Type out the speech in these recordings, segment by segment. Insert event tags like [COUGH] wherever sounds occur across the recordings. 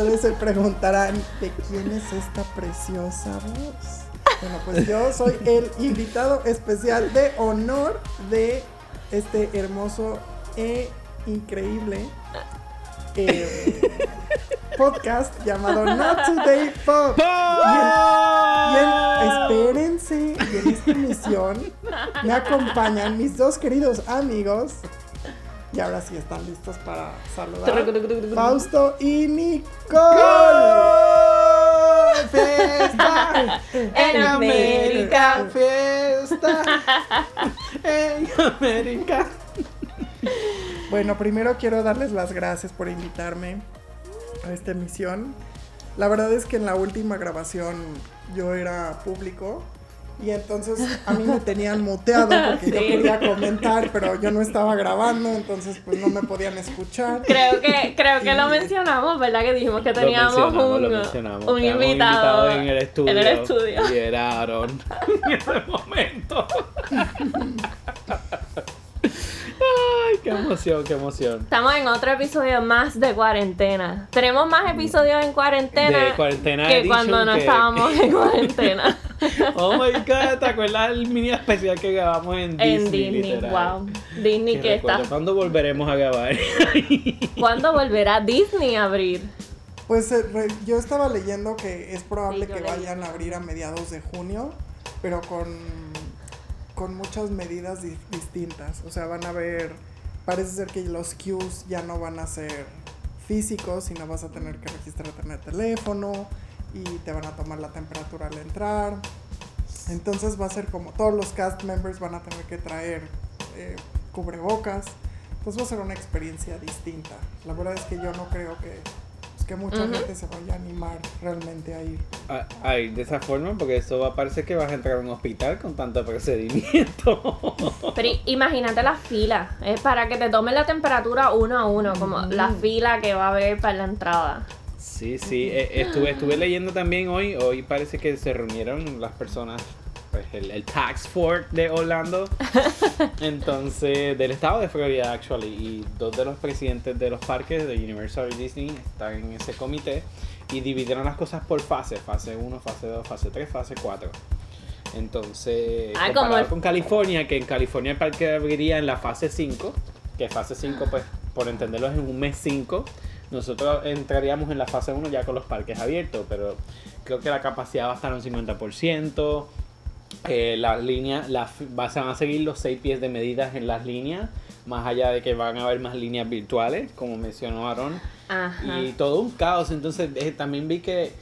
ustedes se preguntarán, ¿de quién es esta preciosa voz? Bueno, pues yo soy el invitado especial de honor de este hermoso e increíble eh, podcast llamado Not Today Pop. Y, en, espérense, y en esta emisión me acompañan mis dos queridos amigos. Y ahora sí están listos para saludar. Fausto y Nicole. Fiesta [LAUGHS] en América. Fiesta [LAUGHS] en América. Bueno, primero quiero darles las gracias por invitarme a esta emisión. La verdad es que en la última grabación yo era público y entonces a mí me tenían muteado porque yo quería comentar, pero yo no estaba grabando, entonces pues no me podían escuchar. Creo que creo que lo mencionamos, ¿verdad? Que dijimos que teníamos un, un, invitado, en el estudio. En el estudio. Y era Aaron [LAUGHS] en ese momento. Ay, qué emoción, qué emoción. Estamos en otro episodio más de cuarentena. Tenemos más episodios en cuarentena, que cuando no estábamos en cuarentena. [LAUGHS] [LAUGHS] oh my god, ¿te acuerdas del mini especial que grabamos en Disney? En Disney, wow. Disney que está. ¿Cuándo volveremos a grabar? [LAUGHS] ¿Cuándo volverá Disney a abrir? Pues eh, yo estaba leyendo que es probable que vayan a abrir a mediados de junio, pero con con muchas medidas distintas. O sea, van a ver, parece ser que los queues ya no van a ser físicos, sino vas a tener que registrarte en el teléfono y te van a tomar la temperatura al entrar. Entonces va a ser como todos los cast members van a tener que traer eh, cubrebocas. Entonces va a ser una experiencia distinta. La verdad es que yo no creo que que mucha gente se vaya a animar realmente a ir. A, ir de esa forma, porque eso va a parecer que vas a entrar a un hospital con tanto procedimiento. [LAUGHS] Pero imagínate la fila, es para que te tomen la temperatura uno a uno, como la fila que va a haber para la entrada. Sí, sí, eh, estuve, estuve leyendo también hoy, hoy parece que se reunieron las personas pues, el, el, tax fort de Orlando, [LAUGHS] entonces del estado de Florida actually, y dos de los presidentes de los parques de Universal Disney están en ese comité y dividieron las cosas por fase, fase 1, fase 2, fase 3, fase 4. Entonces, ah, comparado con California, que en California el parque abriría en la fase 5, que fase 5 pues por entenderlo es en un mes 5, nosotros entraríamos en la fase 1 ya con los parques abiertos, pero creo que la capacidad va a estar un 50%, eh, las líneas, las, van a seguir los seis pies de medidas en las líneas, más allá de que van a haber más líneas virtuales, como mencionó Aaron. Y todo un caos. Entonces eh, también vi que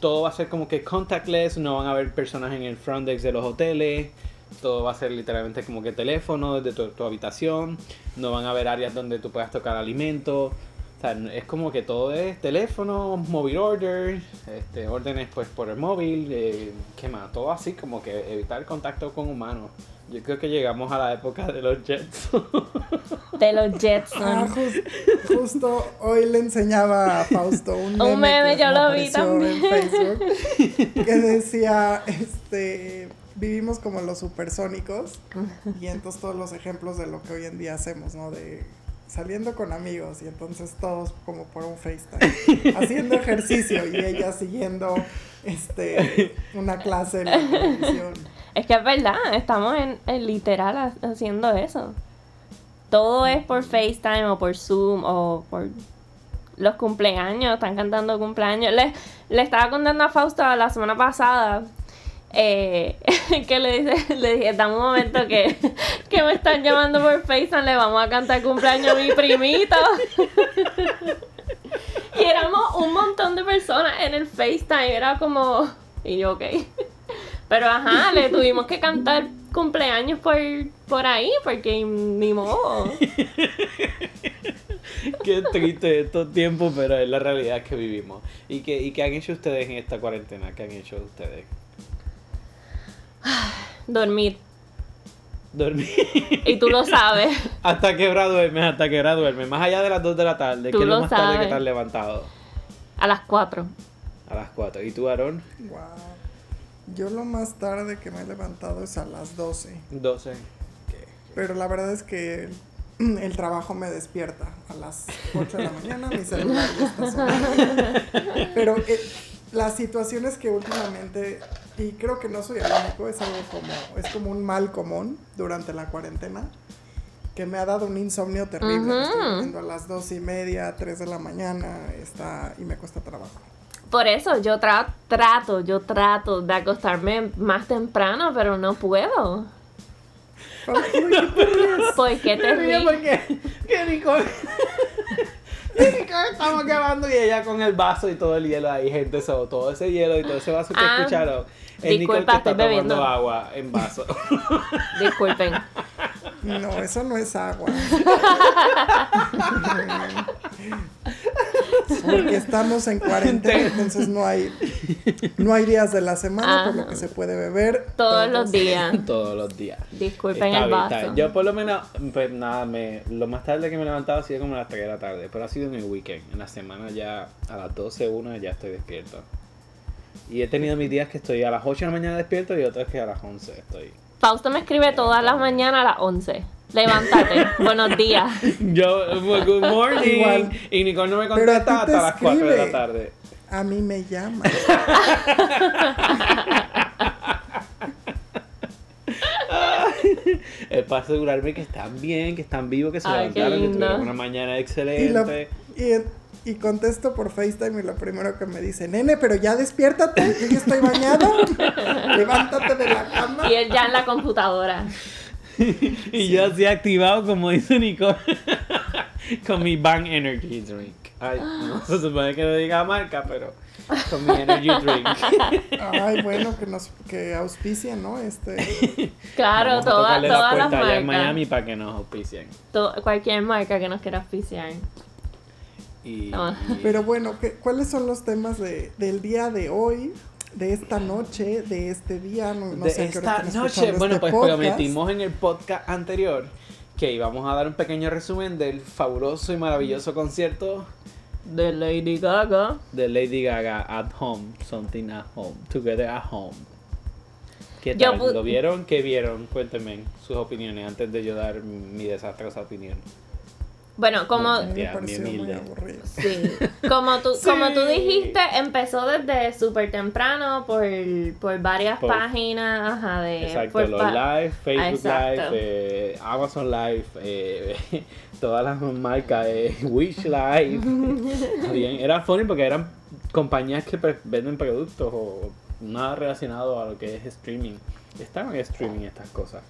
todo va a ser como que contactless, no van a haber personas en el front desk de los hoteles. Todo va a ser literalmente como que teléfono desde tu, tu habitación. No van a haber áreas donde tú puedas tocar alimentos es como que todo es teléfono, móvil order, este, órdenes pues por el móvil, eh, ¿qué más? Todo así como que evitar contacto con humanos. Yo creo que llegamos a la época de los Jets. [LAUGHS] De los Jets. Ah, justo hoy le enseñaba a Fausto un meme, un meme yo lo vi también. En Facebook, [LAUGHS] que decía, este, vivimos como los supersónicos y entonces todos los ejemplos de lo que hoy en día hacemos, ¿no? De saliendo con amigos y entonces todos como por un FaceTime, [LAUGHS] haciendo ejercicio y ella siguiendo este una clase en la. Es que es verdad, estamos en, literal haciendo eso. Todo es por FaceTime o por Zoom o por los cumpleaños, están cantando cumpleaños. Le, le estaba contando a Fausto la semana pasada eh, [LAUGHS] que le dice, le dije, dame un momento que, [LAUGHS] que me están llamando por FaceTime, le vamos a cantar cumpleaños a mi primito. [LAUGHS] y éramos un montón de personas en el FaceTime, era como, y yo, ok. Pero ajá, le tuvimos que cantar cumpleaños por, por ahí, porque ni modo. Qué triste estos tiempos, pero es la realidad que vivimos. ¿Y qué, ¿Y qué han hecho ustedes en esta cuarentena? ¿Qué han hecho ustedes? [SIGHS] Dormir. Dormir. Y tú lo [LAUGHS] sabes. ¿Hasta qué hora duermes? ¿Hasta qué hora duermes? Más allá de las 2 de la tarde. ¿Qué es lo más tarde que te has levantado? A las 4. A las 4. ¿Y tú, Aarón? Wow. Yo lo más tarde que me he levantado es a las 12. 12. Pero la verdad es que el [CLEARS THROAT] trabajo me despierta a las 8 de la mañana, mi celular ya está sonando. [LAUGHS] Pero eh, las situaciones que últimamente, y creo que no soy el único, es algo como, es como un mal común durante la cuarentena, que me ha dado un insomnio terrible. Estoy durmiendo a las dos y media, 3 de la mañana, está, y me cuesta trabajo. Por eso yo tra- trato, yo trato de acostarme más temprano, pero no puedo. Ay, ¿qué te ríes? [LAUGHS] ¿Por qué te ríes? porque que Nicole. [LAUGHS] estamos grabando y ella con el vaso y todo el hielo ahí, gente. So, todo ese hielo y todo ese vaso que Ah, escucharon. Es Nicole que está tomando bebiendo. agua en vaso. Disculpen. [LAUGHS] No, eso no es agua. Porque estamos en cuarentena, entonces no hay, no hay días de la semana por lo que se puede beber Todos los días. [LAUGHS] Todos los días. Disculpen Está el bien, está vaso. bien. Yo por lo menos, pues nada, me, lo más tarde que me he levantado ha sido como a las 3 de la tarde, pero ha sido en el weekend. En la semana ya a las 12, 1 ya estoy despierto. Y he tenido mis días que estoy a las 8 de la mañana despierto y otros que a las 11 estoy. Fausto me escribe todas las mañanas a las 11. Levántate. [LAUGHS] Buenos días. Yo, well, good morning. Igual. Y Nicole no me contesta te hasta las 4 de la tarde. A mí me llama. [LAUGHS] Es para asegurarme que están bien, que están vivos, que se Ay, levantaron, que tuvieron una mañana Y, excelente. y, y contesto por FaceTime y lo primero que me dice, nene, pero ya despiértate, yo ya estoy bañado, [LAUGHS] levántate de la cama. Y él ya en la computadora. [LAUGHS] Y yo así activado, como dice Nicole, [LAUGHS] con mi Bang Energy Drink. Ay, no se supone que no diga marca, pero con mi Energy Drink. Ay, bueno, que nos que auspicien, ¿no? Este, Claro, toda- todas las allá en marcas. Miami para que nos auspicien. To- cualquier marca que nos quiera auspiciar. Y, Ah. y- pero bueno, ¿qué- ¿cuáles son los temas de, del día de hoy? De esta noche, de este día, no, no de sé a qué hora esta estén noche, escuchando bueno, este pues podcast. prometimos en el podcast anterior que íbamos a dar un pequeño resumen del fabuloso y maravilloso concierto De Lady Gaga. de Lady Gaga at home, something at home, together at home. ¿Qué tal? ¿Lo vieron? ¿Qué vieron? Cuéntenme sus opiniones antes de yo dar mi desastrosa opinión. Bueno, como, sí, como, tú, Sí. [LAUGHS] como tú dijiste, empezó desde súper temprano por, por varias Por- páginas ajá, de... Exacto, por los live, Facebook Exacto. Live, eh, Amazon Live, eh, [LAUGHS] todas las marcas, eh, Wish Live. [LAUGHS] Bien, era funny porque eran compañías que pues, venden productos o nada relacionado a lo que es streaming. Estaban en streaming estas cosas.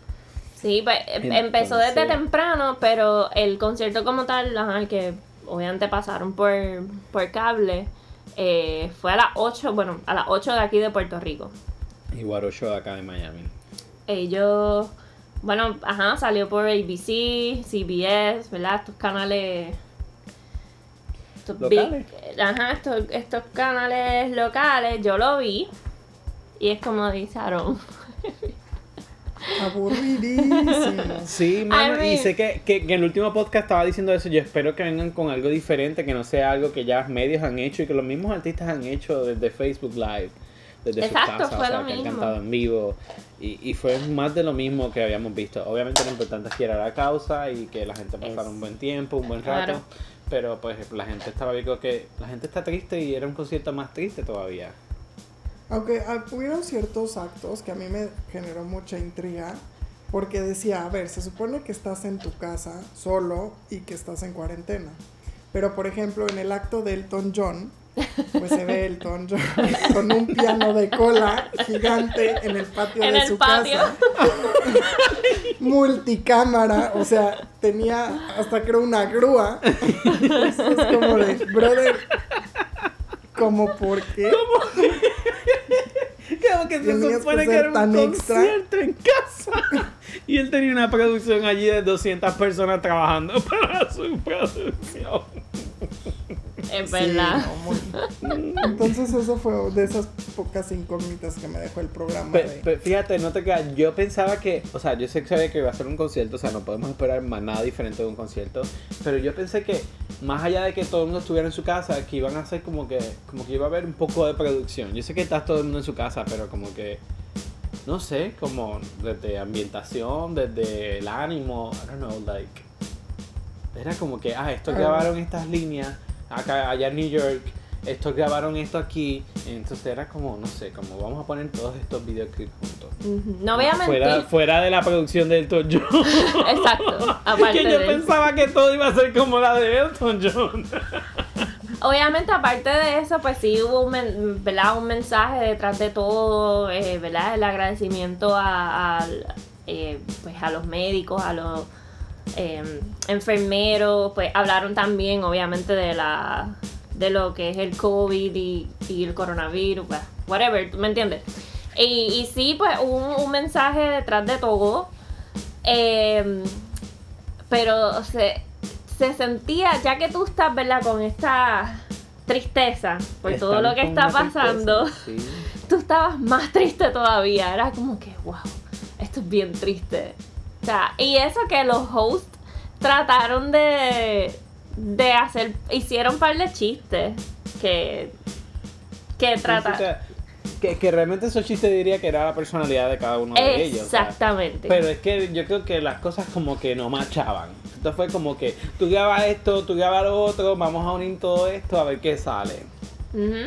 Sí, pues, em- empezó desde temprano, pero el concierto como tal, ajá, que obviamente pasaron por, por cable, eh, fue a las 8, bueno, a las 8 de aquí de Puerto Rico. Y Show de acá de Miami. Ellos, bueno, ajá, salió por ABC, CBS, ¿verdad? Estos canales... Estos ¿Locales? big- ajá, estos, estos canales locales, yo lo vi. Y es como dice Aaron. [LAUGHS] Aburridísimo. Sí, mano, I y sé que, que, que en el último podcast estaba diciendo eso. Yo espero que vengan con algo diferente, que no sea algo que ya los medios han hecho y que los mismos artistas han hecho desde Facebook Live, desde Exacto, su casa, fue o sea, lo que han cantado en vivo. Y, y fue más de lo mismo que habíamos visto. Obviamente lo importante es que era la causa y que la gente pasara Es- un buen tiempo, un buen rato. Claro. Pero pues la gente estaba, yo creo que la gente está triste y era un concierto más triste todavía. Aunque ah, hubieron ciertos actos que a mí me generó mucha intriga, porque decía, a ver, se supone que estás en tu casa solo y que estás en cuarentena. Pero, por ejemplo, en el acto de Elton John, pues se ve Elton John [LAUGHS] con un piano de cola gigante en el patio En de el su patio. casa. [LAUGHS] Multicámara, o sea, tenía hasta creo una grúa. Es, [LAUGHS] es como de, brother, como por qué? Que se supone que era un extra. concierto en casa. [LAUGHS] Y él tenía una producción allí de 200 personas trabajando [LAUGHS] para su producción. Es Sí, verdad. no, muy- Entonces eso fue de esas pocas incógnitas que me dejó el programa Pe- de... pe- fíjate, no te quedas. Yo pensaba que, o sea, yo sé que sabía que iba a ser un concierto, o sea, no podemos esperar más nada diferente de un concierto. Pero yo pensé que, más allá de que todo el mundo estuviera en su casa, que iban a hacer como que, como que iba a haber un poco de producción. Yo sé que está todo el mundo en su casa, pero como que, no sé, como desde ambientación, desde el ánimo, I don't know, like. Era como que, ah, estos grabaron estas líneas acá, allá en New York, estos grabaron esto aquí. Entonces era como, no sé, como vamos a poner todos estos videoclips juntos. No voy a mentir. Fuera, fuera de la producción de Elton John. Exacto. [LAUGHS] Aparte que yo de- pensaba que todo iba a ser como la de Elton John. [LAUGHS] Obviamente, aparte de eso, pues sí hubo un, men- ¿verdad? un mensaje detrás de todo, eh, ¿verdad? El agradecimiento a, a, eh, pues a los médicos, a los eh, enfermeros, pues hablaron también, obviamente, de la de lo que es el COVID y, y el coronavirus, pues, whatever, ¿tú ¿me entiendes? Y, y sí, pues hubo un, un mensaje detrás de todo. eh, pero se, se sentía, ya que tú estás, ¿verdad? Con esta tristeza por todo lo que está tristeza, pasando, sí. tú estabas más triste todavía. Era como que, wow, esto es bien triste. O sea, y eso que los hosts trataron de, de hacer, hicieron un par de chistes que, que Sí, trataron. sea, que, que realmente esos chistes diría que era la personalidad de cada uno de ellos. o sea, Exactamente. Pero es que yo creo que las cosas como que no machaban. Entonces fue como que tú grabas esto, tú grabas lo otro, vamos a unir todo esto a ver qué sale.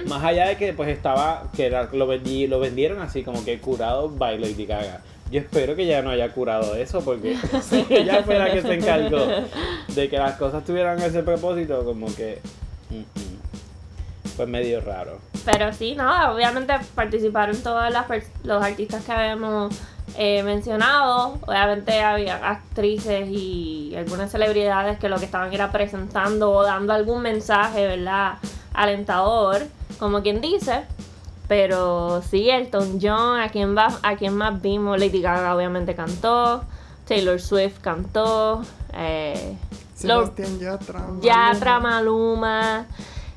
Más allá de que pues estaba, que era- lo, vendí, lo vendieron así como que curado by Lady Gaga. Yo espero que ya no haya curado eso porque [LAUGHS] ella fue la que se encargó de que las cosas tuvieran ese propósito, como que fue medio raro. Pero sí, no, obviamente participaron todos los artistas que habíamos eh, mencionado. Obviamente había actrices y algunas celebridades que lo que estaban era presentando o dando algún mensaje, ¿verdad? Alentador, como quien dice. Pero sí, Elton John, a quien, va, a quien más vimos, Lady Gaga obviamente cantó, Taylor Swift cantó, eh, Sebastián Yatra. Yatra, Maluma. Maluma.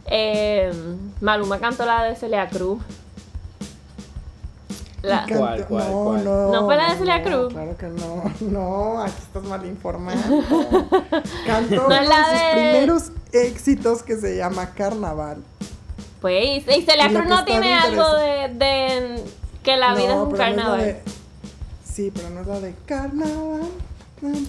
eh, Maluma cantó la de Celia Cruz. La- ¿Cuál, cuál, no, cuál? No, ¿No fue la de Celia no, Cruz? Claro que no. [LAUGHS] No, aquí estás mal informado. [LAUGHS] Cantó No uno de sus de- primeros éxitos que se llama Carnaval. Pues, y Celia Cruz no tiene algo de, de que la vida es un no carnaval. de- Sí, pero no es la de Carnaval.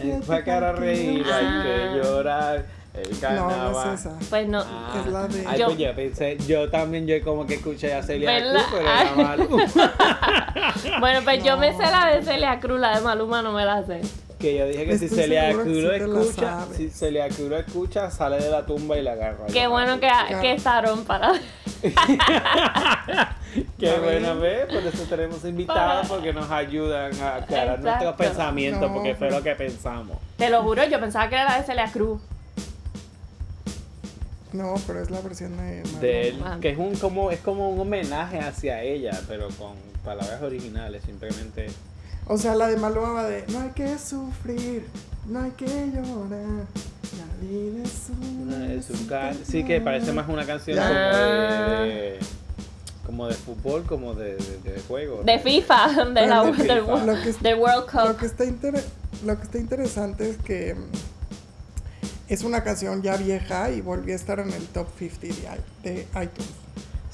Eh, Fue cara a reír, hay Ah. que llorar, el carnaval. no es esa. Pues no. Ah, Es la de- Ay, Yo- pues yo pensé, yo también, yo como que escuché a Celia ¿Verdad? Cruz, pero era [LAUGHS] Maluma. Bueno, pues yo me sé la de Celia Cruz, la de Maluma no me la sé. Que yo dije que si Estoy Celia seguro que Cruz la escucha, si Celia Cruz escucha, sale de la tumba y la agarra. Qué bueno que, que estaron para. [LAUGHS] Qué bueno, ven. ¿ves? Por eso tenemos invitados, porque nos ayudan a aclarar nuestros pensamientos, No, porque fue pero- lo que pensamos. Te lo juro, yo pensaba que era la de Celia Cruz. No, pero es la versión de. De él, Ah. que es un como es como un homenaje hacia ella, pero con palabras originales, simplemente. O sea, la de Maluma de No hay que sufrir, no hay que llorar. La vida es una. Es un ca- sí que parece más una canción Ya. como de, de- como de fútbol, como de, de, de juego. De FIFA, [LAUGHS] de la, de del, FIFA. Wo- Lo que es- del World Lo Cup. que está inter- lo que está interesante es que mm, es una canción ya vieja y volvió a estar en el top 50 de, i- de iTunes.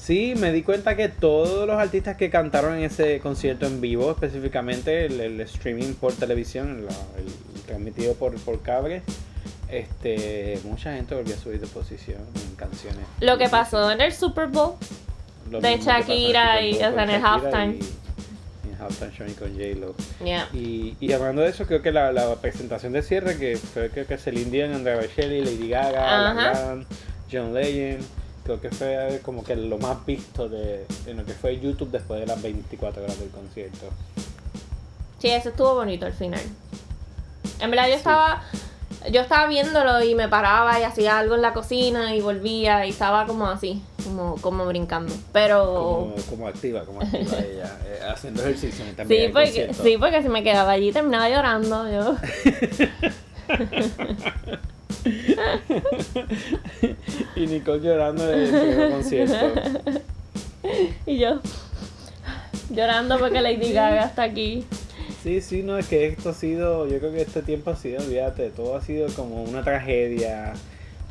Sí, me di cuenta que todos los artistas que cantaron en ese concierto en vivo, específicamente el, el streaming por televisión, la- el, transmitido por, por cable, este, mucha gente volvió a subir de posición en canciones. Lo que pasó en el Super Bowl. Lo de Shakira y- o sea, en el halftime. y- en halftime con J-Lo. Yeah. Y, y hablando de eso, creo que la, la presentación de cierre, que fue creo que Celine Dion, Andrea Bocelli, Lady Gaga, John Legend, creo que fue como que lo más visto de, en lo que fue YouTube después de las 24 horas del concierto. Sí, eso estuvo bonito al final. En verdad yo Sí. estaba yo estaba viéndolo y me paraba y hacía algo en la cocina y volvía y estaba como así, como, como brincando. Pero Como, como activa, como activa [LAUGHS] ella, eh, haciendo ejercicio también. sí porque, sí, porque si me quedaba allí terminaba llorando yo. [LAUGHS] [LAUGHS] y Nicole llorando en el primer concierto. y yo llorando porque Lady Gaga está aquí. Sí, sí, no, es que esto ha sido, yo creo que este tiempo ha sido, olvídate, todo ha sido como una tragedia,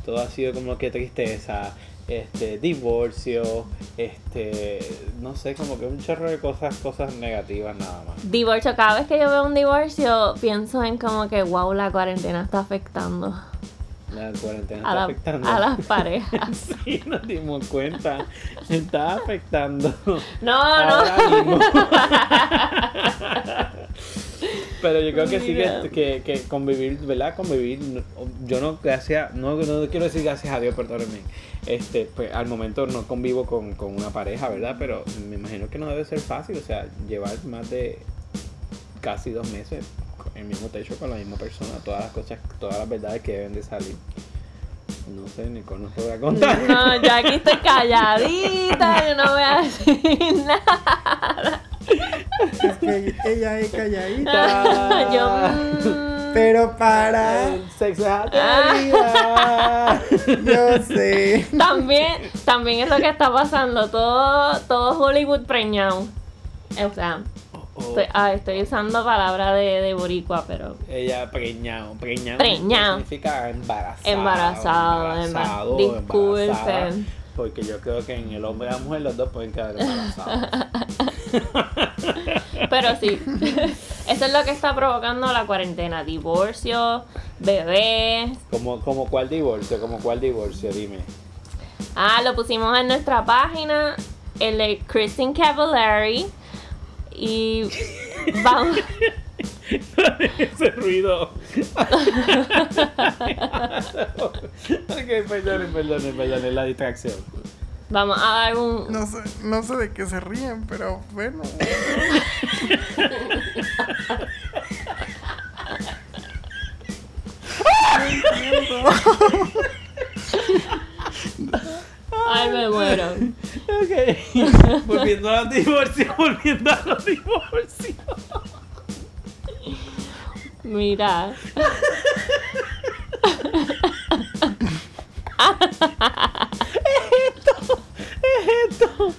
todo ha sido como que tristeza, este, divorcio, este, no sé, como que un chorro de cosas, cosas negativas nada más. Divorcio, cada vez que yo veo un divorcio pienso en como que wow la cuarentena está afectando. La cuarentena a, está la- afectando. a las parejas. [LAUGHS] Sí, nos dimos cuenta. Está afectando. No, Ahora no. mismo. [LAUGHS] Pero yo creo que sí Mira. que, que, que convivir, ¿verdad? Convivir, yo no, gracias, no, no quiero decir gracias a Dios, perdónenme. Este, pues al momento no convivo con, con una pareja, ¿verdad? Pero me imagino que no debe ser fácil, o sea, llevar más de casi dos meses en el mismo techo con la misma persona, todas las cosas, todas las verdades que deben de salir. No sé, ni nos podrá contar. No, yo aquí estoy [LAUGHS] calladita, yo no voy a decir [LAUGHS] nada. Es que ella es calladita. Yo. mm, Pero para. El sexo es atrevida. Yo sé. También, también es lo que está pasando. Todo, todo Hollywood preñado. O sea, Oh, estoy, ah, estoy usando palabras de, de boricua, pero Ella preñado, preñado. Preñado. Significa embarazado. Embarazado, embarazado, embar- disculpen. embarazada, Porque yo creo que en el hombre y la mujer los dos pueden quedar embarazados. [LAUGHS] [LAUGHS] Pero sí, [LAUGHS] eso es lo que está provocando la cuarentena. Divorcio, bebés. como, como cuál divorcio, como cuál divorcio, dime. Ah, lo pusimos en nuestra página, el de Kristen Cavallari. Y [LAUGHS] vamos... Ese ruido. ok, perdonen, perdonen, perdonen la distracción. Vamos a dar un... No sé, no sé de qué se ríen, pero bueno. Ay, me muero. Ok. volviendo a los divorcios, volviendo a los divorcios. Mira.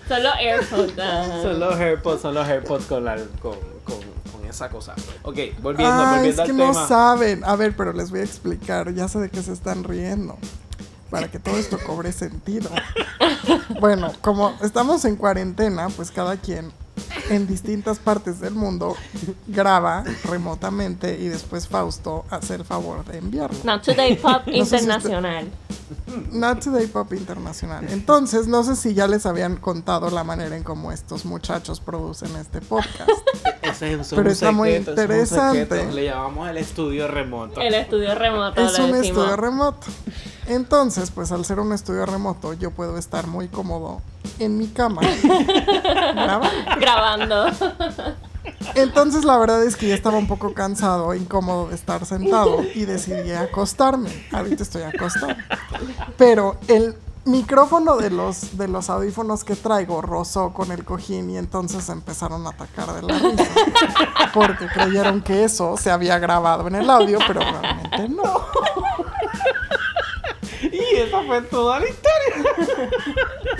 Son los AirPods. ah. Son los AirPods, son los AirPods con, la, con, con, con esa cosa. Ok, volviendo, Ah, volviendo es al que tema. no saben. A ver, pero les voy a explicar. Ya sé de qué se están riendo. Para que todo esto cobre sentido. Bueno, como estamos en cuarentena, pues cada quien en distintas partes del mundo graba remotamente y después Fausto hace el favor de enviarlo. Not Today Pop [LAUGHS] si usted- Internacional. Not Today Pop Internacional. Entonces, no sé si ya les habían contado la manera en cómo estos muchachos producen este podcast. [LAUGHS] Ese es un Pero está muy es interesante. Le llamamos el estudio remoto. El estudio remoto. Es un decimos. estudio remoto. Entonces, pues al ser un estudio remoto, yo puedo estar muy cómodo en mi cama. grabando. Grabando. Entonces, la verdad es que ya estaba un poco cansado, incómodo de estar sentado y decidí acostarme. Ahorita estoy acostado. Pero el micrófono de los, de los audífonos que traigo rozó con el cojín y entonces empezaron a atacar de la risa. Porque creyeron que eso se había grabado en el audio, pero realmente no. Y esa fue toda la historia.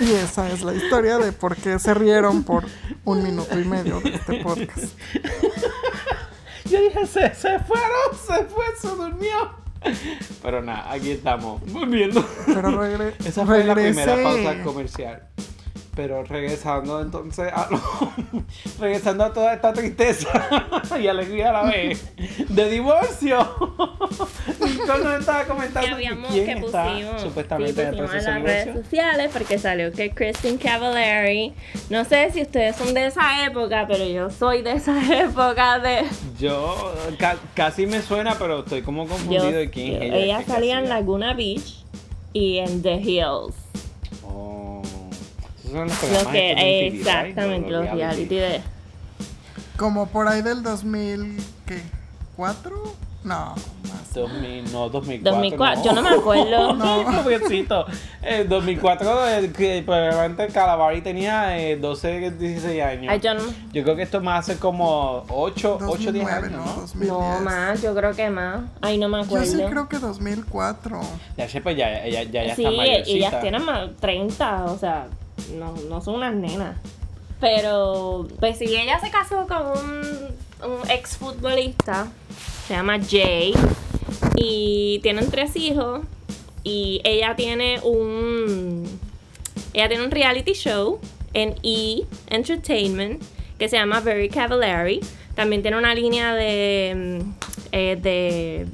[LAUGHS] Y esa es la historia de por qué se rieron por un minuto y medio de este podcast. [LAUGHS] Yo dije, se, se fueron, se fue, se durmió. Pero nada, aquí estamos, volviendo. Pero regre Esa fue la primera pausa comercial. Pero regresando entonces a [LAUGHS] regresando a toda esta tristeza [LAUGHS] y alegría a la vez de divorcio. [LAUGHS] Nicole nos estaba comentando que habíamos quién que está pusimos, supuestamente sí, en el pusimos proceso en de las redes sociales porque salió que Kristen Cavallari no sé si ustedes son de esa época pero yo soy de esa época de Yo ca- casi me suena, pero estoy como yo, confundido de quién yo- es ella. ella salía en. Laguna Beach y en The Hills. Esos son los lo que de MTV, exactamente los reality de Como por ahí del 2000, ¿qué? ¿Cuatro? No, más. 2000, no, 2004. 2004, yo no me acuerdo. [LAUGHS] No, jovencito. En 2004, eh, que probablemente Calavari tenía eh, 12, 16 años. Ay, yo no, Yo creo que esto más hace como 8, 8 10 2009, años, ¿no? ¿no? 2010. no más yo creo que más ay no me Yo acuerdo sí creo que 2004. Ya sé, pues ya, ya, ya, ya Sí, está mayorcita. ellas tienen más 30, o sea, no, no son unas nenas. Pero, pues sí, ella se casó con un, un ex futbolista, se llama Jay, y tienen tres hijos, y ella tiene un, ella tiene un reality show en E! Entertainment que se llama Very Cavallari. También tiene una línea de, mm, eh, de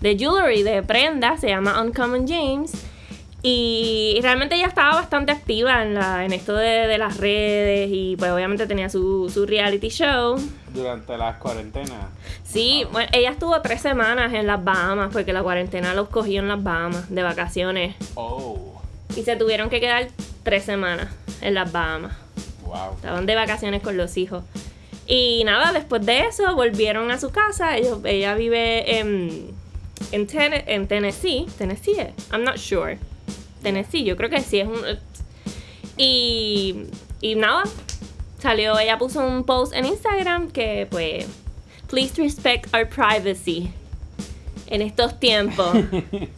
de jewelry, de prenda, se llama Uncommon James. Y realmente ella estaba bastante activa en, la, en esto de, de las redes y pues obviamente tenía su, su reality show. Durante las cuarentenas. Sí, bueno, ella estuvo tres semanas en las Bahamas porque la cuarentena los cogió en las Bahamas de vacaciones. Oh, Y se tuvieron que quedar tres semanas en las Bahamas. wow. Estaban de vacaciones con los hijos. Y nada, después de eso volvieron a su casa. Ellos, ella vive en, en, Tene- en Tennessee. Tennessee, es? I'm not sure. Tennessee, yo creo que sí es un. Y, y nada, salió, ella puso un post en Instagram que pues, please respect our privacy en estos tiempos.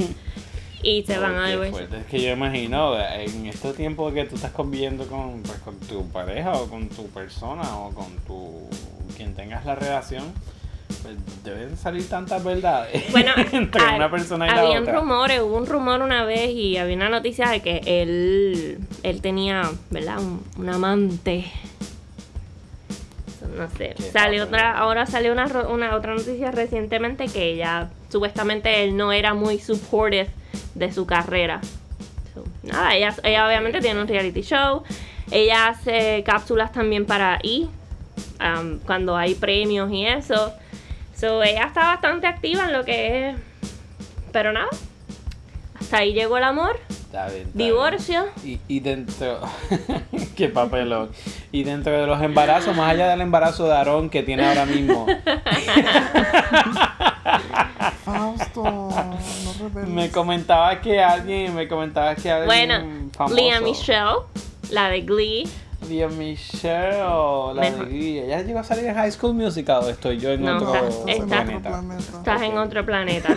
[LAUGHS] y se van a ver. Es que yo imagino, en este tiempo que tú estás conviviendo con, pues, con tu pareja o con tu persona o con tu quien tengas la relación, deben salir tantas verdades [LAUGHS] Bueno, entre una persona y la habían otra. rumores, hubo un rumor una vez y había una noticia de que él, él tenía, ¿verdad? Un, un amante. No sé. Papel. otra, ahora salió una, una otra noticia recientemente que ya supuestamente él no era muy supportive de su carrera. So, nada, ella, ella obviamente tiene un reality show. Ella hace cápsulas también para I, um, cuando hay premios y eso. So, ella está bastante activa en lo que es. Pero nada. Hasta ahí llegó el amor. Está bien, está bien. Divorcio. Y, y dentro. [LAUGHS] Qué papelón. Y dentro de los embarazos, más allá del embarazo de Aarón que tiene ahora mismo, [LAUGHS] Fausto, no me comentaba que alguien. Me comentaba que alguien. Bueno, famoso, Lea Michelle, la de Glee. Lea Michelle, la Mejor. de Glee. ¿Ella llegó a salir en High School Musical o estoy yo en No, otro, Estás planeta? planeta. Estás en otro planeta.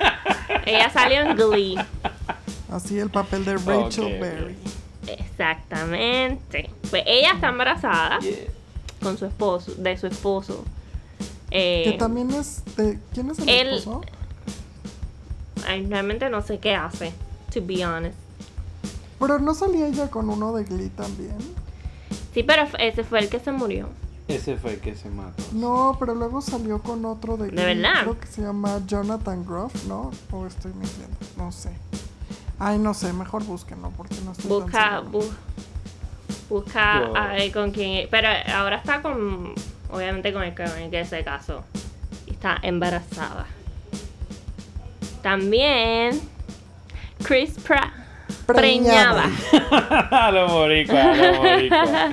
[LAUGHS] ella salió en Glee. Así el papel de Rachel Ok, ok. Berry. Exactamente. Pues ella está embarazada Yeah. con su esposo, de su esposo. Eh, Que también es. De, ¿Quién es el él- esposo? ay, realmente no sé qué hace, to be honest. Pero no salía ella con uno de Glee también. Sí, pero ese fue el que se murió. Ese fue el que se mató. No, pero luego salió con otro de Glee. verdad? Creo que se llama Jonathan Groff, ¿no? O estoy mintiendo. No sé. Ay, no sé. Mejor búsquenlo porque no estoy tan Busca, segura. bu- busca Yo- ay, con quién. Pero ahora está con, obviamente con el que, con el que se casó. Y está embarazada. También Chris Pratt Preñada. preñaba. a [LAUGHS] lo boricua, a lo boricua.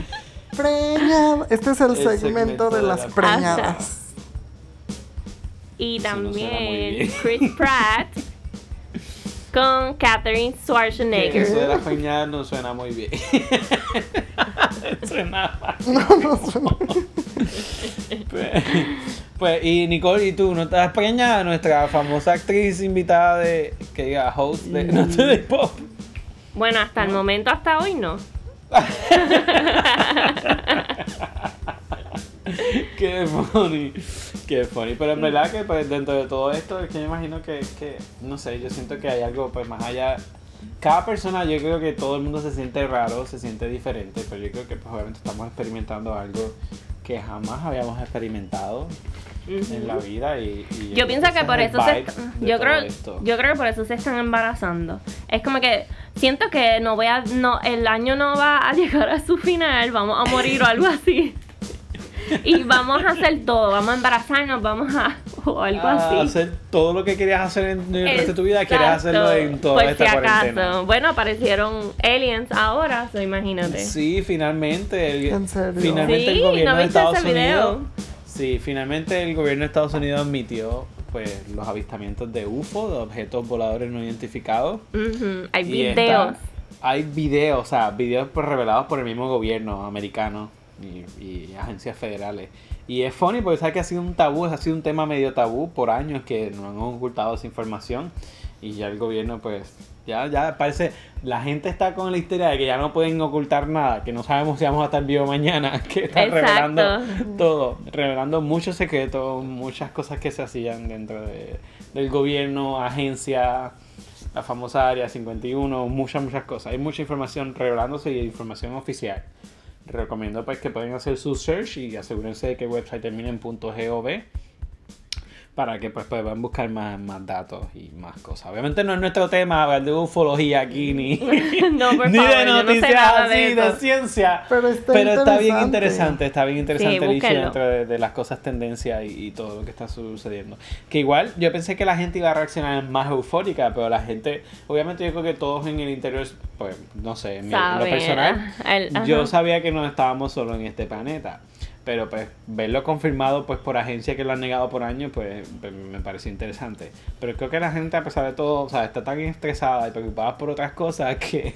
Preñada. Este es el, El segmento, segmento de de las las- preñadas. Y no también. Chris [LAUGHS] Pratt con Catherine Que Schwarzenegger. Eso de la peñada no suena muy bien. [LAUGHS] suena. No, no suena. Pues, pues, y Nicole, ¿y tú no estás preñada? Nuestra famosa actriz invitada de, que diga, host de Noche de Pop. Bueno, hasta el momento, hasta hoy no. [LAUGHS] Qué funny, qué funny. Pero en verdad que pues, dentro de todo esto, es que me imagino que, que, no sé, yo siento que hay algo pues más allá. Cada persona, yo creo que todo el mundo se siente raro, se siente diferente, pero yo creo que pues obviamente estamos experimentando algo que jamás habíamos experimentado en la vida y, y Yo pienso que por eso se yo creo esto. yo creo que por eso se están embarazando. Es como que siento que no voy a no el año no va a [LAUGHS] llegar a su final, vamos a morir o algo así. Y vamos a hacer todo, vamos a embarazarnos, vamos a [LAUGHS] o algo a así. hacer todo lo que querías hacer en el resto de tu vida, quieres hacerlo en toda Por esta si cuarentena. acaso. Bueno, aparecieron aliens ahora, so imagínate. Sí, finalmente. El, ¿En serio? Finalmente Sí, el gobierno ¿no de Estados ese video? Sí, finalmente el gobierno de Estados Unidos admitió pues los avistamientos de UFO, de objetos voladores no identificados. Hay Y videos. hay videos, o sea, videos pues, revelados por el mismo gobierno americano y, y agencias federales. Y es funny porque sabes que ha sido un tabú, ha sido un tema medio tabú por años que nos han ocultado esa información. Y ya el gobierno, pues, ya, ya parece, la gente está con la histeria de que ya no pueden ocultar nada, que no sabemos si vamos a estar vivos mañana, [LAUGHS] que están Exacto. revelando todo, revelando muchos secretos, muchas cosas que se hacían dentro de- del gobierno, agencia, la famosa área 51, muchas, muchas cosas. Hay mucha información revelándose y información oficial. Recomiendo pues que pueden hacer su search y asegúrense de que el website termine en .gov para que pues puedan buscar más, más datos y más cosas. Obviamente no es nuestro tema hablar de ufología aquí ni, [LAUGHS] No, por [LAUGHS] ni favor, de yo no sé noticias de así, de, eso. ciencia. Pero está bien interesante. está bien interesante el issue dentro de, de las cosas tendencias y, y todo lo que está sucediendo. Que igual yo pensé que la gente iba a reaccionar más eufórica, pero la gente, obviamente yo creo que todos en el interior, pues no sé, en, mi- en lo personal, el- ajá. yo sabía que no estábamos solo en este planeta. Pero pues verlo confirmado pues por agencias que lo han negado por años, pues, pues, me parece interesante. Pero creo que la gente a pesar de todo, o sea, está tan estresada y preocupada por otras cosas [LAUGHS] que,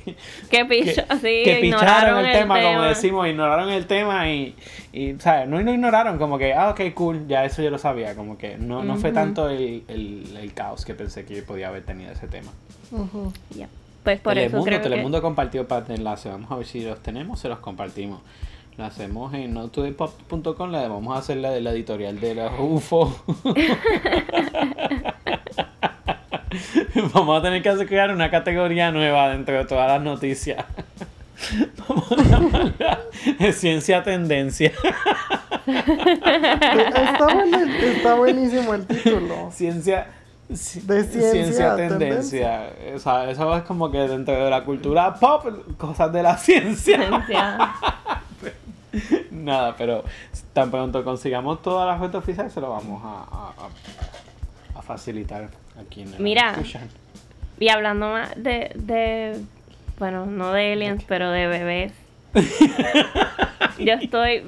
Que picho, que, sí, que picharon el, tema, como decimos, ignoraron el tema y, y ¿sabes? No lo ignoraron, como que, ah, ok, cool, ya eso yo lo sabía, como que no, no fue tanto el, el, el caos que pensé que podía haber tenido ese tema. Pues por eso Telemundo, creo que... Telemundo compartió parte de enlace, vamos a ver si los tenemos, se los compartimos. Lo hacemos en notodaypop.com, la vamos a hacer la de la editorial de la UFO. [LAUGHS] vamos a tener que hacer- crear una categoría nueva dentro de todas las noticias. Vamos a llamarla Ciencia Tendencia. Está, bueno el- está buenísimo el título. Ciencia. ci- De ciencia, tendencia. O sea, eso es como que dentro de la cultura pop, cosas de la ciencia. Ciencia. [LAUGHS] Nada, pero tan pronto consigamos todas las fuentes oficiales, se lo vamos a, a- a- a facilitar aquí en el Mira. Y hablando más de, de, bueno, no de aliens, pero de bebés. [LAUGHS] Yo estoy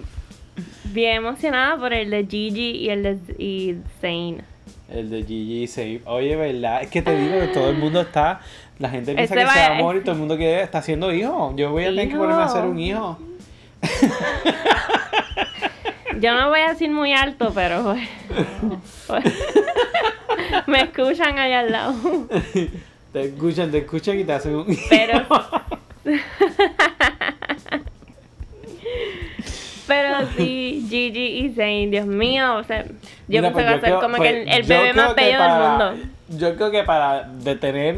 bien emocionada por el de Gigi y el de y Zane. El de Gigi Save. Oye, ¿verdad? Es que te digo que todo el mundo está. La gente piensa que se va a va- morir y todo el mundo quiere, está haciendo hijo. Yo voy a tener que ponerme a hacer un hijo. [LAUGHS] Yo no voy a decir muy alto, pero pues, [LAUGHS] pues, me escuchan allá al lado. [LAUGHS] Te escuchan, te escuchan y te hacen un. Pero Pero sí, Gigi y Zane, Dios mío, o sea, yo Mira, pensé pues que iba a ser como pues que el, el bebé más bello para- del mundo. Yo creo que para detener,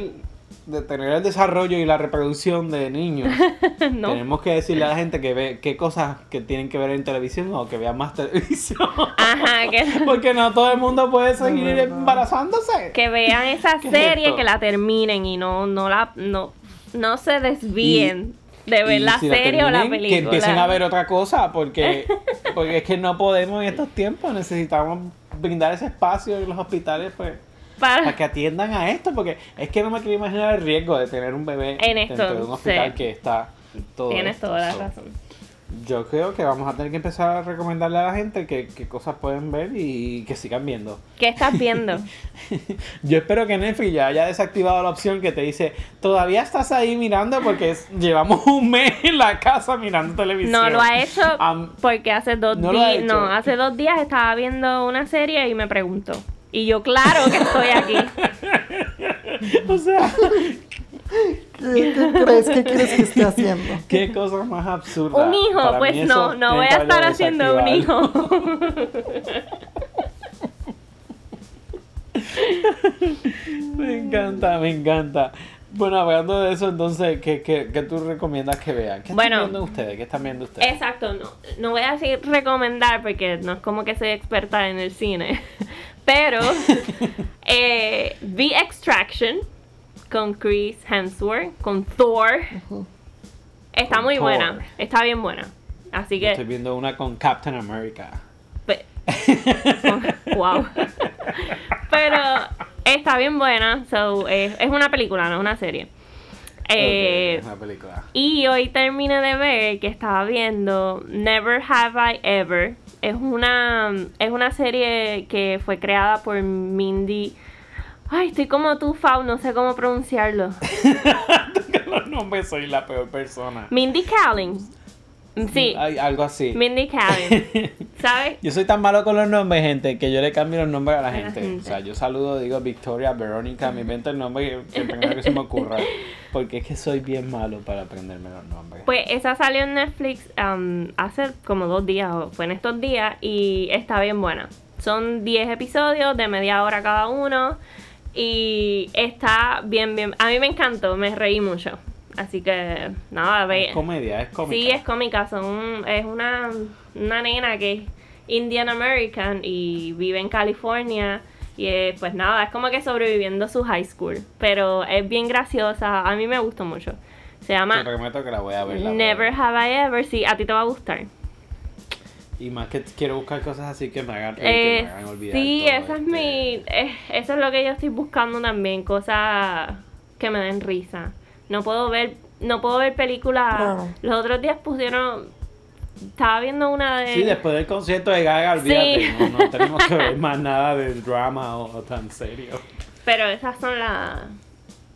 detener el desarrollo y la reproducción de niños, [LAUGHS] no. tenemos que decirle a la gente que ve qué cosas que tienen que ver en televisión o que vean más televisión. Ajá, que, [LAUGHS] Porque no todo el mundo puede seguir embarazándose. que vean esa [LAUGHS] ¿Qué es serie, que la terminen y no, no la, no, no se desvíen de ver la si serie o la película. Que empiecen a ver otra cosa, porque, porque es que no podemos en estos tiempos, necesitamos brindar ese espacio en los hospitales, pues, Para- para que atiendan a esto, porque es que no me quiero imaginar el riesgo de tener un bebé En esto, dentro de un hospital sí. que está todo Tienes esto. toda la So, razón. Yo creo que vamos a tener que empezar a recomendarle a la gente que, qué cosas pueden ver y que sigan viendo. ¿Qué estás viendo? [LAUGHS] Yo espero que Netflix ya haya desactivado la opción que te dice, todavía estás ahí mirando porque es- llevamos un mes [LAUGHS] en la casa mirando televisión. No lo ha hecho Am- porque hace dos no ha no, hace dos días estaba viendo una serie y me preguntó. Y yo, claro que estoy aquí. [LAUGHS] o sea, ¿Qué, qué crees? ¿Qué quieres que esté haciendo? [LAUGHS] qué cosa más absurda. Un hijo, Para pues no, no voy a estar haciendo un hijo. [LAUGHS] Me encanta, me encanta. Bueno, hablando de eso, entonces, ¿qué, qué, qué tú recomiendas que vean? ¿Qué Bueno. están viendo ustedes? ¿Qué están viendo ustedes? Exacto, no, no voy a decir recomendar porque no es como que soy experta en el cine. Pero [LAUGHS] eh, vi Extraction con Chris Hemsworth, con Thor. Está Con muy Thor. buena, está bien buena. Así Yo Estoy que, viendo una con Captain America. pe- [LAUGHS] wow. Pero está bien buena, so, eh, es una película, no es una serie. Eh, una película. Y hoy terminé de ver que estaba viendo Never Have I Ever. Es una, es una serie que fue creada por Mindy. Ay, estoy como tú, Fau, no sé cómo pronunciarlo. [LAUGHS] los nombres soy la peor persona. Mindy Kaling. Sí, Hay algo así. Mindy Kaling. [LAUGHS] ¿Sabes? Yo soy tan malo con los nombres, gente, que yo le cambio los nombres a la gente. O sea, yo saludo, digo Victoria, Verónica, me invento el nombre que, primero que se me ocurra. [LAUGHS] Porque es que soy bien malo para aprenderme los nombres. Pues esa salió en Netflix um, hace como dos días, o fue en estos días, y está bien buena. Son 10 episodios de media hora cada uno, y está bien, bien. A mí me encantó, me reí mucho. Así que, nada, ve. es comedia, es cómica. Sí, es cómica. Son, es una, una nena que es Indian American y vive en California. Y eh, pues nada, es como que sobreviviendo su high school. Pero es bien graciosa. A mí me gustó mucho. Se llama Te prometo que la voy a ver. la Never voy a Have I Ever. Sí, a ti te va a gustar. Y más que quiero buscar cosas así que me hagan, que Eh, me hagan olvidar. sí, esa es este- mi. eh, eso es lo que yo estoy buscando también. Cosas que me den risa. No puedo ver. No puedo ver películas. Los otros días pusieron. Estaba viendo una de. Sí, después del concierto de Gaga, olvídate, Sí. no, no tenemos que ver más nada de drama o, o tan serio. Pero esas son las.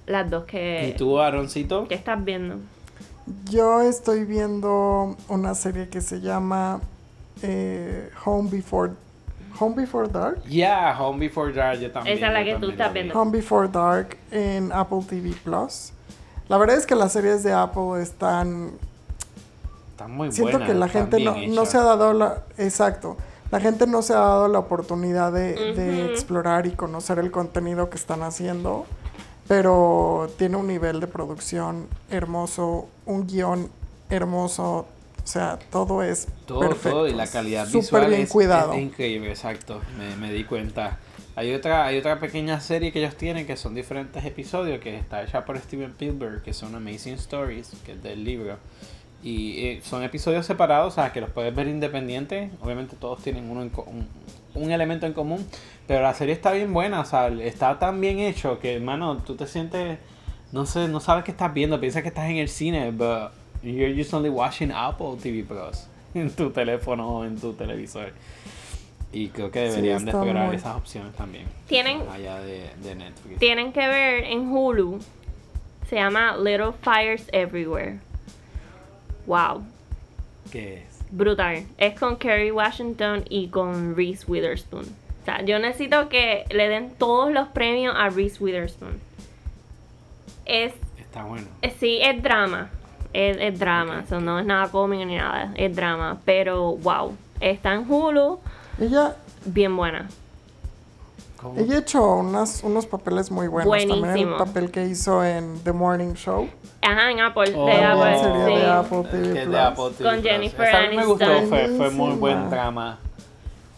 Las dos que. ¿Y tú, Aaroncito? que estás viendo. Yo estoy viendo una serie que se llama eh, Home Before Home Before Dark. Yeah, Home Before Dark, yo también. Esa es la que tú estás la vi. viendo. Home Before Dark en Apple TV Plus. La verdad es que las series de Apple están Están muy siento buenas. que la gente no, no se ha dado la exacto la gente no se ha dado la oportunidad de, explorar y conocer el contenido que están haciendo pero tiene un nivel de producción hermoso un guion hermoso o sea todo es Todo, perfecto todo, y la calidad súper visual bien es, cuidado es increíble, exacto, me, me di cuenta. Hay otra, hay otra pequeña serie que ellos tienen que son diferentes episodios que está hecha por Steven Spielberg, que son Amazing Stories, que es del libro. Y eh, son episodios separados, o sea, que los puedes ver independientes. Obviamente todos tienen uno en un, un elemento en común, pero la serie está bien buena, o sea, está tan bien hecho que, hermano, tú te sientes, no sé, no sabes qué estás viendo, piensas que estás en el cine, but you're just only watching Apple TV Plus [LAUGHS] en tu teléfono o en tu televisor. Y creo que Sí, deberían explorar muy- esas opciones también. Tienen- más Allá de, de Netflix. Tienen que ver en Hulu. Se llama Little Fires Everywhere. Wow. ¿Qué es? Brutal. Es con Kerry Washington y con Reese Witherspoon. O sea, yo necesito que le den todos los premios a Reese Witherspoon. Es, Está bueno. es- sí, es drama. Es, es drama. Ok. O sea, no es nada cómico ni nada. Es drama. Pero wow. Está en Hulu. Ella Bien buena. ¿Cómo? ella ha hecho unas, unos papeles muy buenos también el Buenísimo. papel que hizo en The Morning Show Ajá, en Apple. Oh, de Apple. sería sí. de Apple TV es de Plus. Apple TV Con Plus. Jennifer Esa a mí me gustó, Aniston. fue, fue muy buen drama.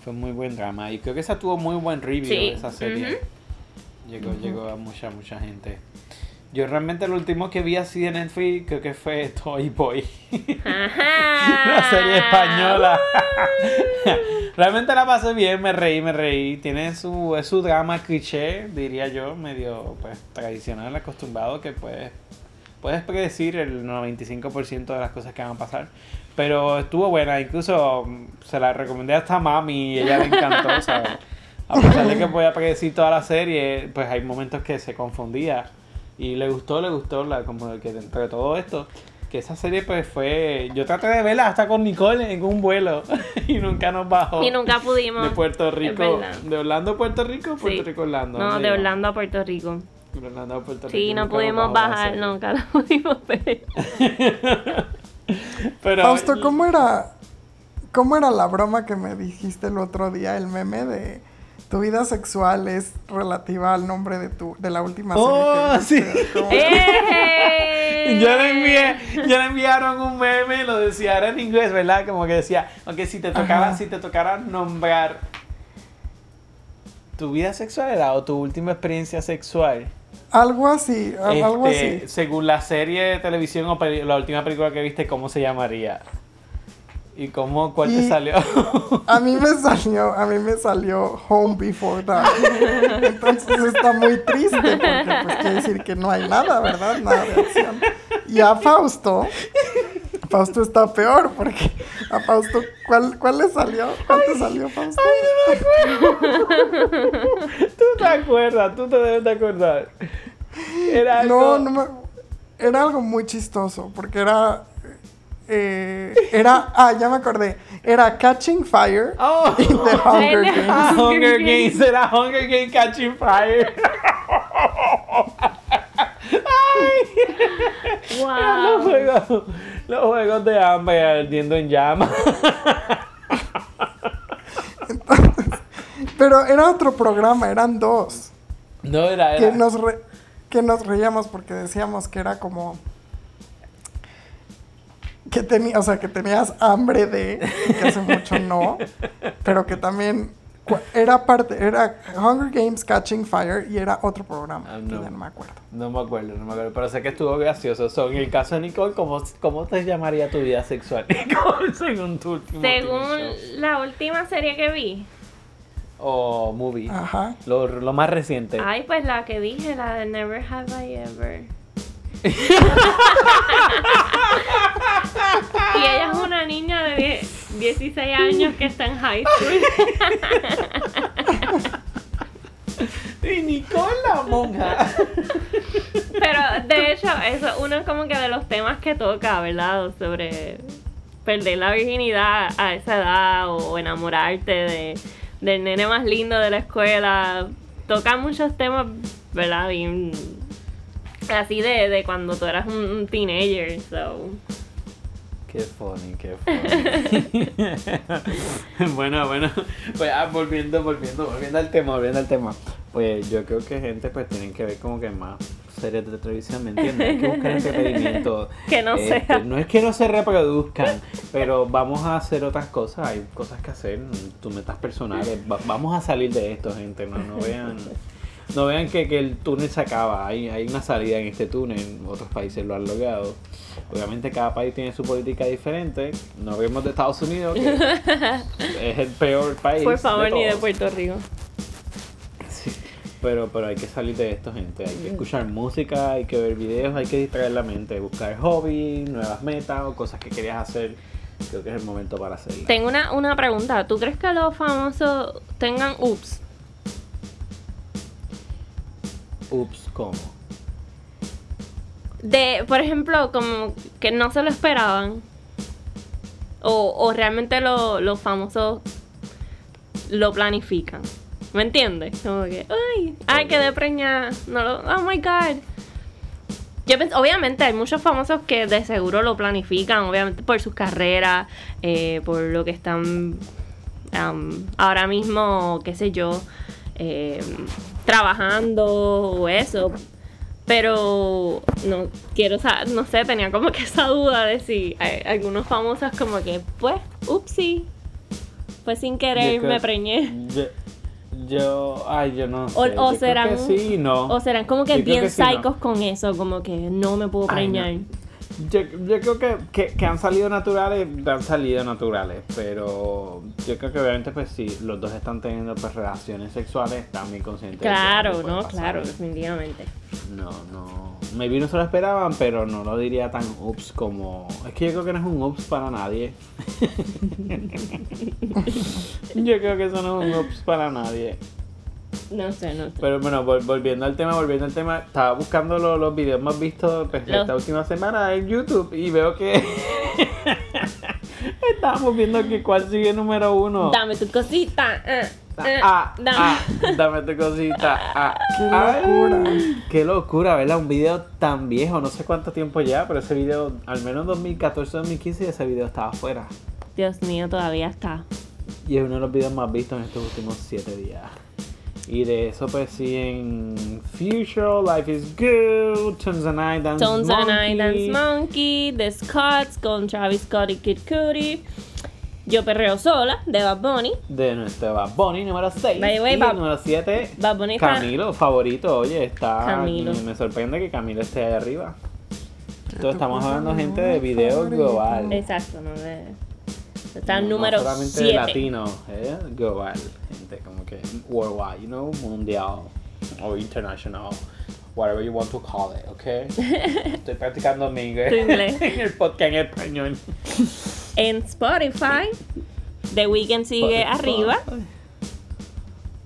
Fue muy buen drama. Y creo que esa tuvo muy buen review, Sí, esa serie. ujú. Llegó, llegó a mucha, mucha gente. Yo realmente lo último que vi así en Netflix creo que fue Toy Boy. [LAUGHS] Una serie española. [LAUGHS] Realmente la pasé bien, me reí, me reí. Tiene su, es su drama cliché, diría yo, medio pues tradicional, acostumbrado, que puedes, puedes predecir el 95% de las cosas que van a pasar. Pero estuvo buena, incluso mm, se la recomendé hasta a mami y ella le encantó, ¿sabes? A pesar de que podía predecir toda la serie, pues hay momentos que se confundía. Y le gustó, le gustó, la, como que dentro de todo esto, que esa serie pues fue... Yo traté de verla hasta con Nicole en un vuelo [LAUGHS] y nunca nos bajó. Y nunca pudimos. De Puerto Rico. ¿De Orlando a Puerto Rico o Puerto Sí. Rico a Orlando? No, ¿Dónde de? Orlando a Puerto Rico. De Orlando a Puerto Rico. Sí, no pudimos la bajar, nunca lo [LAUGHS] pudimos ver. [LAUGHS] Pero, Fausto, ¿cómo era, ¿cómo era la broma que me dijiste el otro día, el meme de tu vida sexual es relativa al nombre de tu de la última serie Oh, que sí. [LAUGHS] ¿Cómo- ¡Eh! Yo le envié, yo le enviaron un meme, lo decía, era en inglés, ¿verdad? Como que decía, aunque si te tocara, Ajá. si te tocara nombrar tu vida sexual era o tu última experiencia sexual. Algo así, algo Este, así. Según la serie de televisión o la última película que viste, ¿cómo se llamaría? ¿Y cómo, cuál te salió? A mí me [LAUGHS] salió, a mí me salió Home Before Dark. Entonces está muy triste porque pues quiere decir que no hay nada, ¿verdad? Nada de acción. Y a Fausto, Fausto está peor porque a Fausto, ¿cuál, cuál le salió? ¿Cuál te salió, Fausto? [LAUGHS] tú te acuerdas, tú te debes de acordar. Era No, algo- no me, era algo muy chistoso porque era eh, era ah ya me acordé era Catching Fire Oh. in the [LAUGHS] Hunger Games. Hunger Hunger Games, Games. era Hunger Games Catching Fire. [LAUGHS] Eran los ¡Wow! juegos, los juegos de hambre ardiendo en llamas. Pero era otro programa, eran dos. No era, Que era. nos, re- que nos reíamos porque decíamos que era como. Que tenía, o sea, que tenías hambre de, que hace mucho no, pero que también Era parte, era Hunger Games Catching Fire y era otro programa. Ah, no. ya no me acuerdo. No me acuerdo, no me acuerdo, pero sé que estuvo gracioso. So, en el caso de Nicole, ¿cómo, cómo te llamaría tu vida sexual? [LAUGHS] Nicole, según tu último Según show? la última serie que vi. O movie. Ajá. Lo, lo más reciente. Ay, pues la que dije, la de Never Have I Ever. [LAUGHS] y ella es una niña de die- 16 años que está en high school. [LAUGHS] Y Nicole la monja. Pero de hecho, eso es uno como que de los temas que toca, ¿verdad? Sobre perder la virginidad a esa edad o enamorarte de, del nene más lindo de la escuela. Toca muchos temas, ¿verdad? Bien así de, de cuando tú eras un, un teenager. So. Qué funny, qué funny. [LAUGHS] bueno, bueno. Pues ah, volviendo, volviendo, volviendo al tema, volviendo al tema. Pues yo creo que gente pues tienen que ver como que más series de televisión, ¿me entiendes? Hay que buscar [LAUGHS] entretenimiento. Que no Este, sea. No es que no se reproduzcan, pero vamos a hacer otras cosas. Hay cosas que hacer, tus metas personales. Va- vamos a salir de esto, gente. No, no vean. No vean que, que el túnel se acaba, hay, hay una salida en este túnel, otros países lo han logrado. Obviamente cada país tiene su política diferente, no vemos de Estados Unidos, que [LAUGHS] es el peor país. Por favor, ni de. Puerto Rico. Sí, Pero, pero hay que salir de esto, gente. Hay que escuchar música, hay que ver videos, hay que distraer la mente, buscar hobbies, nuevas metas o cosas que querías hacer. Creo que es el momento para hacerlas. Tengo una, una pregunta. ¿Tú crees que los famosos tengan ups? Ups, ¿cómo? De, por ejemplo, como que no se lo esperaban. O, o realmente lo- los famosos lo planifican. ¿Me entiendes? Como que, ay, ay, quedé preñada. No lo, oh my god. Yo pens- obviamente hay muchos famosos que de seguro lo planifican, obviamente por sus carreras, eh, por lo que están ahora mismo, qué sé yo, eh, trabajando o eso. Pero no quiero saber, no sé, tenía como que esa duda de si hay algunos famosos como que, pues, upsi, fue sin querer, Yo creo- me preñé. Yo, yo, ay, yo no sé. O, Yo o creo serán, que sí y no. o serán como que Yo bien que sí, no. psicos con eso, como que no me puedo Ay, preñar. no. Yo, yo creo que, que, que han salido naturales, han salido naturales, pero yo creo que obviamente pues si los dos están teniendo pues relaciones sexuales, están bien conscientes. de que Claro, no, pasar. claro, definitivamente. No, no, maybe no se lo esperaban, pero no lo diría tan ups como... Es que yo creo que no es un ups para nadie. [LAUGHS] [LAUGHS] yo creo que eso no es un ups para nadie. No sé, no sé. Pero bueno, vol- volviendo al tema, volviendo al tema, estaba buscando lo- los videos más vistos pues, de Los- esta última semana en YouTube y veo que [LAUGHS] estábamos viendo que cuál sigue número uno. Dame tu cosita. ah, ah, Ah, dame. ah, dame tu cosita. Ah, [LAUGHS] ¡Qué ay, locura! qué locura, ¿verdad? Un video tan viejo, no sé cuánto tiempo ya, pero ese video, al menos 2014, 2015, ese video estaba afuera. Dios mío, todavía está. Y es uno de los videos más vistos en estos últimos 7 días. Y de eso pues sí en Future, Life is Good, Tones and I Dance Tones and I Monkey. Dance Monkey, The Scots con Travis Scott y Kid Cudi. Yo perreo sola, de Bad Bunny. De nuestro Bad Bunny número 6. By the way, y Bad- número 7, Bad Bunny Camilo, favorito. Oye, está. Camilo. Me, sorprende que Camilo esté ahí arriba. tu Entonces estamos hablando no gente de video global. Exacto, no de. Está en No- número No solamente de 7. latino, ¿eh? global. Gente como que worldwide, you know, mundial o international. Whatever you want to call it, ¿ok? [LAUGHS] Estoy practicando mi inglés. [LAUGHS] En el podcast en español. En Spotify, The Weeknd sigue arriba.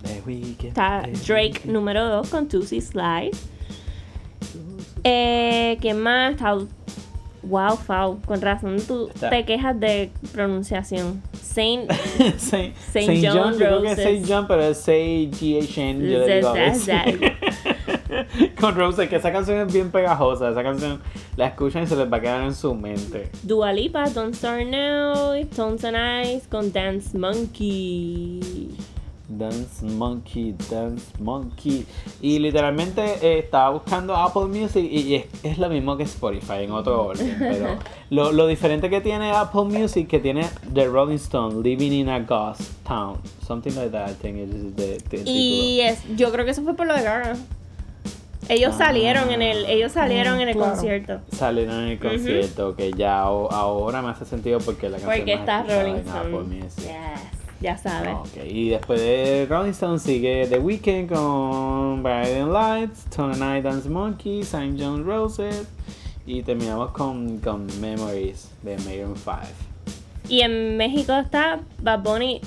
The Weeknd, Está The Drake número 2 con Tusi Slide. Eh, ¿Quién más? Está. Wow, Fau. Con razón tú Está- te quejas de pronunciación. Saint. [LAUGHS] Saint, Saint Saint John John, yo creo que es. Saint John, pero es Saint G.H.N. Yo le digo a veces. [LAUGHS] Con Roses, que esa canción es bien pegajosa. Esa canción la escuchan y se les va a quedar en su mente. Dua Lipa, Don't Start Now. Tones and Eyes con Dance Monkey. Dance Monkey, Dance Monkey. Y literalmente eh, estaba buscando Apple Music y, es, es, lo mismo que Spotify en otro orden. [LAUGHS] Pero lo, lo, diferente que tiene Apple Music que tiene The Rolling Stone, Living in a Ghost Town. Something like that, I think it is the, the Y es, yo creo que eso fue por lo de Gaga. Ellos salieron en el, ellos salieron en el claro. concierto. Salieron en el concierto, que ya o- ahora me hace sentido porque la canción Porque está Rolling en Apple Stone. Music. Yes, ya sabes. Ok, Y después de Rolling Stone sigue The Weeknd con Bright Lights, Tony Night Dance Monkey, St. John Roses y terminamos con, con Memories de Maroon 5. Y en México está Bad Bunny.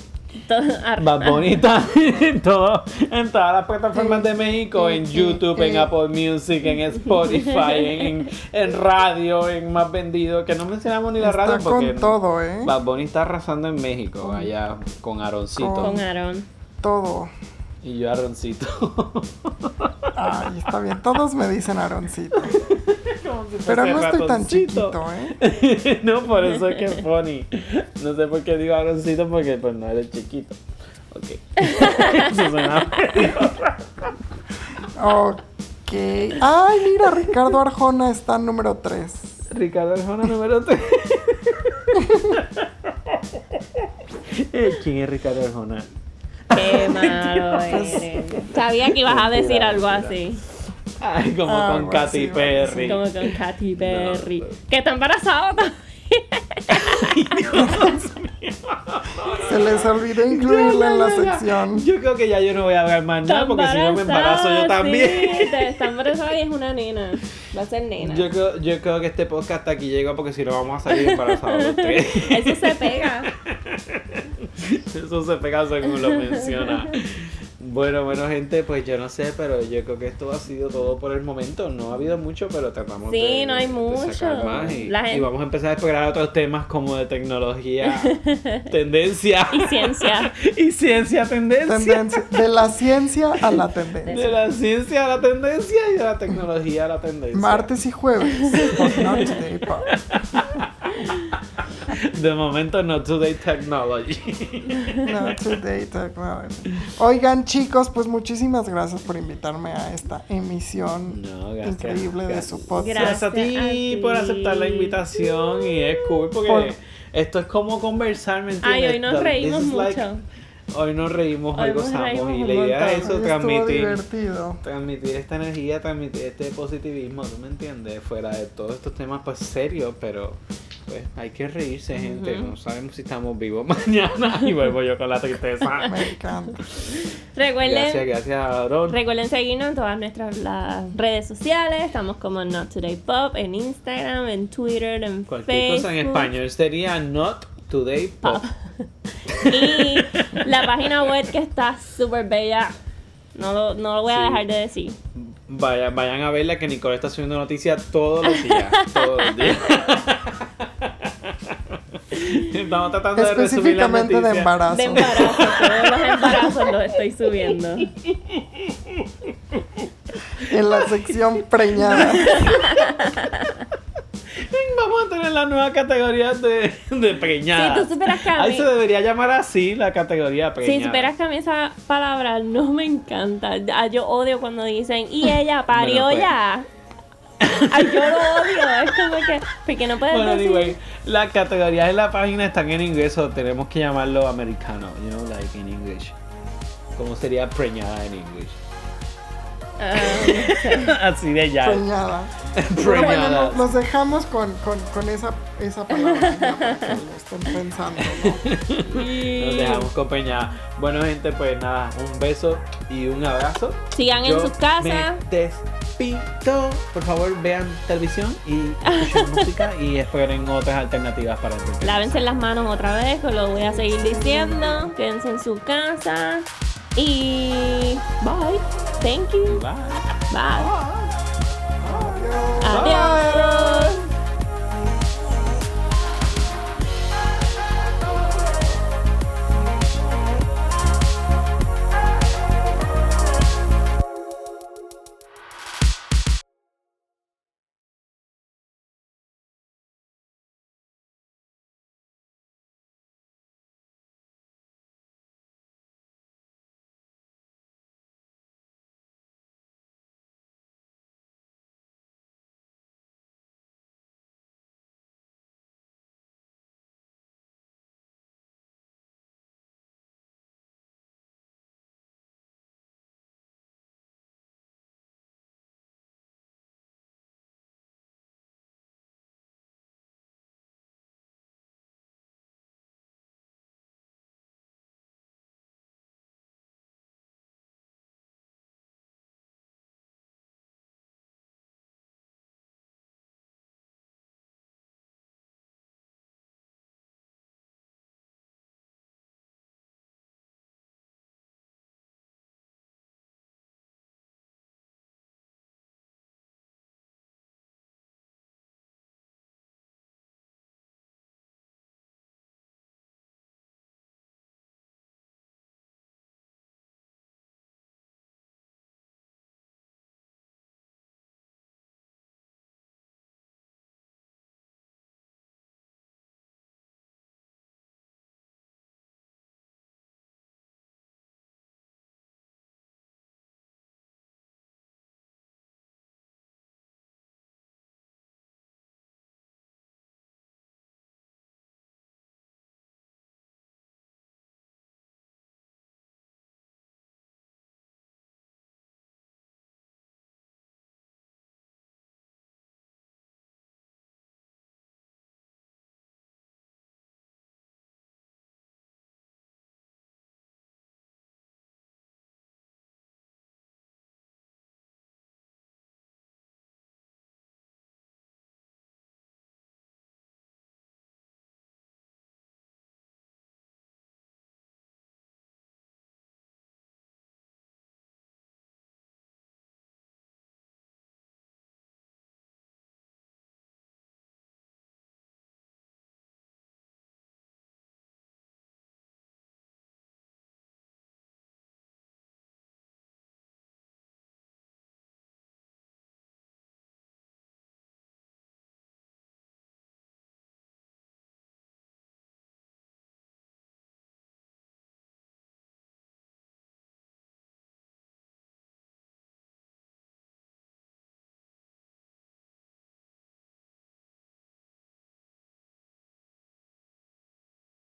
Todo- Bad Bunny está en, [LAUGHS] todo, en todas las plataformas de México, en YouTube, en Apple Music, en Spotify, [LAUGHS] en, en radio, en Más Vendido, que no mencionamos ni la Está radio porque con todo, ¿eh? Bad Bunny está arrasando en México, allá con Aroncito. Con- Con Aaron. Todo. Y yo Aroncito. [LAUGHS] Ay, está bien. Todos me dicen Aaroncito. Pero no estoy tan ratoncito. chiquito, ¿eh? [LAUGHS] no, por eso es que es funny. No sé por qué digo Aroncito porque pues no eres chiquito. Ok. [LAUGHS] Eso suena Ok. Ay, mira, Ricardo Arjona está en número 3. Ricardo Arjona número 3. ¿Quién es Ricardo Arjona? Qué malo [LAUGHS] eres. Sabía que ibas a decir algo mentira. así. Ay, como Ah, con bueno, Katy Perry. Como con Katy Perry. pues. Que está embarazada también. Se les olvidó incluirla en la sección. Yo creo que ya yo no voy a hablar más nada porque si no me embarazo yo también. Sí, está embarazada y es una nena. Va a ser nena. Yo creo, yo creo que este podcast hasta aquí llega porque si no vamos a salir embarazados los tres. Eso se pega. Eso se pega según lo menciona. Bueno, bueno, gente, pues yo no sé, pero yo creo que esto ha sido todo por el momento. No ha habido mucho, pero tratamos Sí, de, no hay de sacar mucho. más y, La y gente- vamos a empezar a explorar otros temas como de tecnología, [LAUGHS] tendencia Y ciencia. [LAUGHS] y ciencia, tendencia. Tendencia. De la ciencia a la tendencia. De la ciencia a la tendencia y de la tecnología a la tendencia. Martes y jueves. [LAUGHS] por Not Today Pop. [LAUGHS] De momento, no today technology. [LAUGHS] Not Today Technology. Oigan, chicos, pues muchísimas gracias por invitarme a esta emisión No, gracias, increíble de su podcast. Gracias a ti, Gracias a ti. por aceptar la invitación y es cool porque Por- esto es como conversar, ¿me entiendes? Ay, hoy nos The- reímos like- mucho. Hoy nos reímos, hoy, gozamos reímos y la idea es montón. eso, transmitir, divertido. transmitir esta energía, transmitir este positivismo, ¿tú me entiendes? Fuera de todos estos temas pues serios, pero pues hay que reírse, gente, no sabemos si estamos vivos [LAUGHS] mañana y vuelvo yo con la tristeza. [LAUGHS] Me encanta. Recuerden, Gracias, gracias, Aaron. recuerden seguirnos en todas nuestras las redes sociales. Estamos como Not Today Pop en Instagram, en Twitter, en Cualquier Facebook. cosa en español sería Not Today [LAUGHS] Pop. Y la página web que está súper bella. No lo, no lo voy a Sí. dejar de decir. Vaya, vayan a verla que Nicole está subiendo noticias todos los días. [LAUGHS] todos los días. Estamos tratando de resumir las Específicamente de noticias. embarazo. De embarazo, todos los embarazos los estoy subiendo. En la sección preñada. [LAUGHS] Vamos a tener la nueva categoría de, de preñada. Si tú supieras que a Ahí se debería llamar así la categoría preñada. Si superas que a mí esa palabra no me encanta. Ah, Yo odio cuando dicen, y [LAUGHS] ella parió Bueno, pues. ya. Ay, [LAUGHS] yo lo odio. Es como que, porque no puedes Bueno, decir. anyway, las categorías en la página están en inglés o tenemos que llamarlo americano, you know, like in English. ¿Cómo sería preñada en English? [LAUGHS] Así de ya. Preñada. [LAUGHS] Pero bueno, nos, nos dejamos con, con, con esa, esa palabra para que lo estén pensando, ¿no? Nos dejamos con preñada. Bueno, gente, pues nada, un beso y un abrazo. sigan en sus casas. Despido. Por favor, vean televisión y escuchen [LAUGHS] música y esperen otras alternativas para entretenerse. Lávense las manos otra vez, que lo voy a seguir diciendo. Quédense en su casa. Y bye. Thank you. Bye. Bye. Adiós. Adiós.